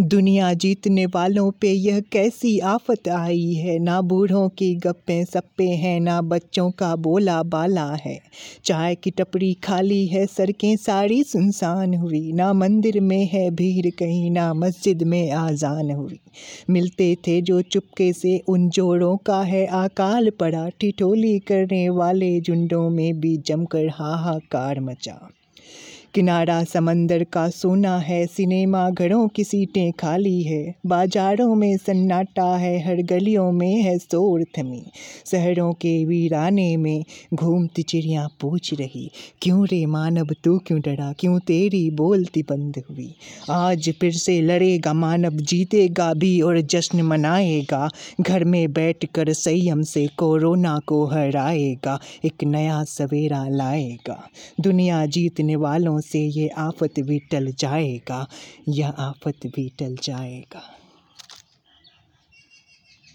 दुनिया जीतने वालों पे यह कैसी आफत आई है? ना बूढ़ों की गप्पे सप्पे हैं, ना बच्चों का बोला बाला है। चाय की टपरी खाली है, सड़कें सारी सुनसान हुई। ना मंदिर में है भीड़ कहीं, ना मस्जिद में आजान हुई। मिलते थे जो चुपके से, उन जोड़ों का है आकाल पड़ा। ठिठोली करने वाले झुंडों में भी जमकर हाहाकार मचा। किनारा समंदर का सोना है, सिनेमा घरों की सीटें खाली है। बाजारों में सन्नाटा है, हर गलियों में है शोर थमी। शहरों के वीराने में घूमती चिड़िया पूछ रही, क्यों रे मानव, तू क्यों डरा? क्यों तेरी बोलती बंद हुई? आज फिर से लड़ेगा मानव, जीतेगा भी और जश्न मनाएगा। घर में बैठकर संयम से कोरोना को हराएगा, एक नया सवेरा लाएगा। दुनिया जीतने वालों से ये आफत भी टल जाएगा यह आफत भी टल जाएगा।